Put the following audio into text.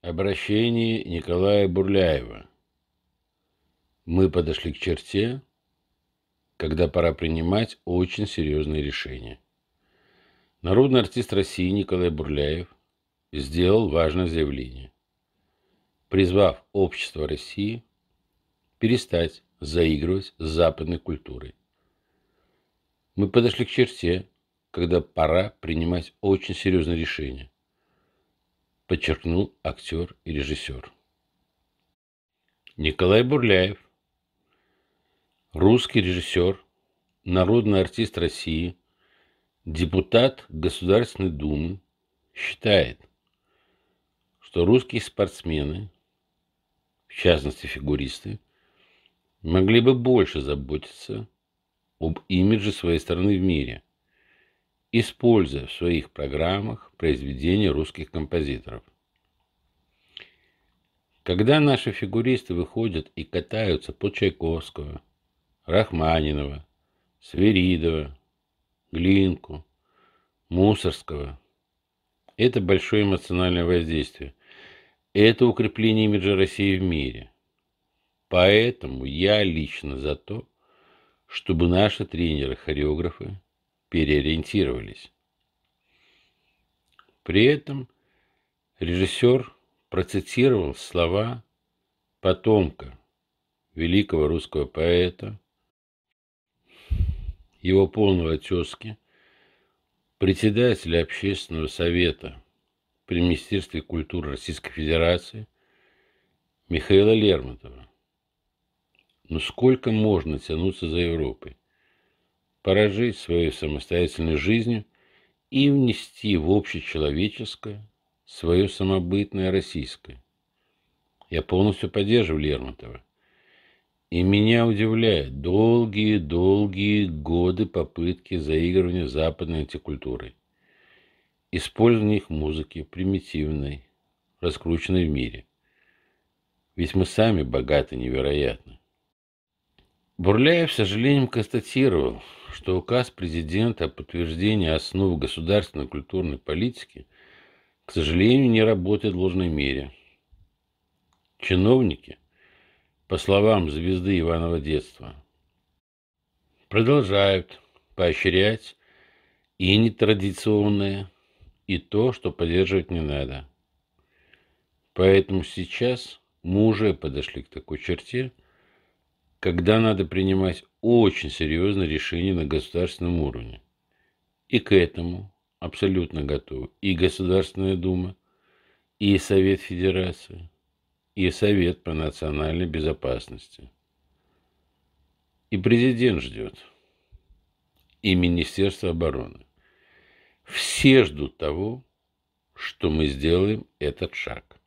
Обращение Николая Бурляева. Мы подошли к черте, когда пора принимать очень серьезные решения. Народный артист России Николай Бурляев сделал важное заявление, призвав общество России перестать заигрывать с западной культурой. Мы подошли к черте, когда пора принимать очень серьезные решения, подчеркнул актер и режиссер. Николай Бурляев, русский режиссер, народный артист России, депутат Государственной Думы, считает, что русские спортсмены, в частности фигуристы, могли бы больше заботиться об имидже своей страны в мире, используя в своих программах произведения русских композиторов. Когда наши фигуристы выходят и катаются по Чайковского, Рахманинова, Сверидова, Глинку, Мусорского, это большое эмоциональное воздействие. Это укрепление имиджа России в мире. Поэтому я лично за то, чтобы наши тренеры-хореографы переориентировались. При этом режиссер процитировал слова потомка великого русского поэта, его полного тезки, председателя общественного совета при Министерстве культуры Российской Федерации Михаила Лермонтова. Но сколько можно тянуться за Европой? Пора жить своей самостоятельной жизнью и внести в общечеловеческое свое самобытное российское. Я полностью поддерживаю Лермонтова. И меня удивляют долгие-долгие годы попытки заигрывания западной антикультурой. Использование их музыки примитивной, раскрученной в мире. Ведь мы сами богаты невероятно. Бурляев сожалением констатировал, что указ президента о подтверждении основ государственной культурной политики, к сожалению, не работает в должной мере. Чиновники, по словам звезды Иванова детства, продолжают поощрять и нетрадиционное, и то, что поддерживать не надо. Поэтому сейчас мы уже подошли к такой черте – когда надо принимать очень серьезные решения на государственном уровне. И к этому абсолютно готовы и Государственная Дума, и Совет Федерации, и Совет по национальной безопасности. И президент ждет, и Министерство обороны. Все ждут того, что мы сделаем этот шаг.